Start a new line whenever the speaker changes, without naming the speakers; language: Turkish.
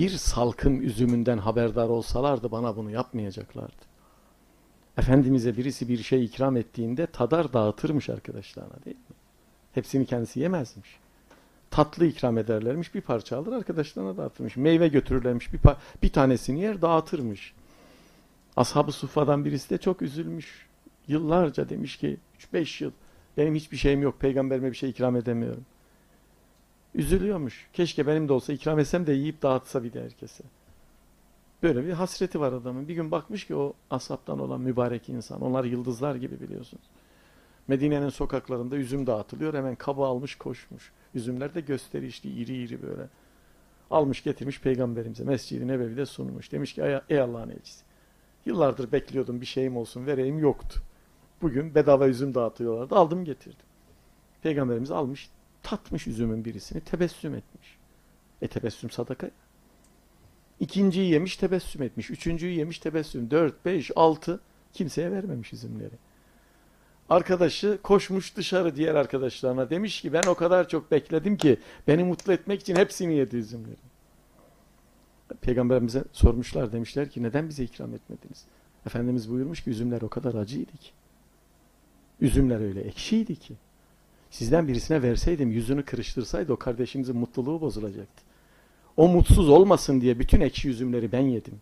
bir salkım üzümünden haberdar olsalardı bana bunu yapmayacaklardı. Efendimiz'e birisi bir şey ikram ettiğinde tadar dağıtırmış arkadaşlarına değil mi? Hepsini kendisi yemezmiş. Tatlı ikram ederlermiş, bir parça alır arkadaşlarına dağıtırmış. Meyve götürürlermiş, bir, bir tanesini yer dağıtırmış. Ashab-ı Suffa'dan birisi de çok üzülmüş. Yıllarca demiş ki 3-5 yıl benim hiçbir şeyim yok. Peygamberime bir şey ikram edemiyorum. Üzülüyormuş. Keşke benim de olsa ikram etsem de yiyip dağıtsa bir de herkese. Böyle bir hasreti var adamın. Bir gün bakmış ki o asaptan olan mübarek insan. Onlar yıldızlar gibi biliyorsunuz. Medine'nin sokaklarında üzüm dağıtılıyor. Hemen kabı almış koşmuş. Üzümler de gösterişli, iri iri böyle. Almış getirmiş peygamberimize. Mescid-i Nebevi'de sunmuş. Demiş ki ey Allah'ın elçisi. Yıllardır bekliyordum bir şeyim olsun vereyim yoktu. Bugün bedava üzüm dağıtıyorlardı. Aldım getirdim. Peygamberimiz almış tatmış üzümün birisini tebessüm etmiş. E tebessüm sadaka. İkinciyi yemiş tebessüm etmiş. Üçüncüyü yemiş tebessüm. Dört, beş, altı kimseye vermemiş üzümleri. Arkadaşı koşmuş dışarı diğer arkadaşlarına demiş ki ben o kadar çok bekledim ki beni mutlu etmek için hepsini yedi üzümleri. Peygamberimize sormuşlar demişler ki neden bize ikram etmediniz? Efendimiz buyurmuş ki üzümler o kadar acıydı ki. Üzümler öyle ekşiydi ki. Sizden birisine verseydim yüzünü kırıştırsaydı o kardeşinizin mutluluğu bozulacaktı. O mutsuz olmasın diye bütün ekşi üzümleri ben yedim.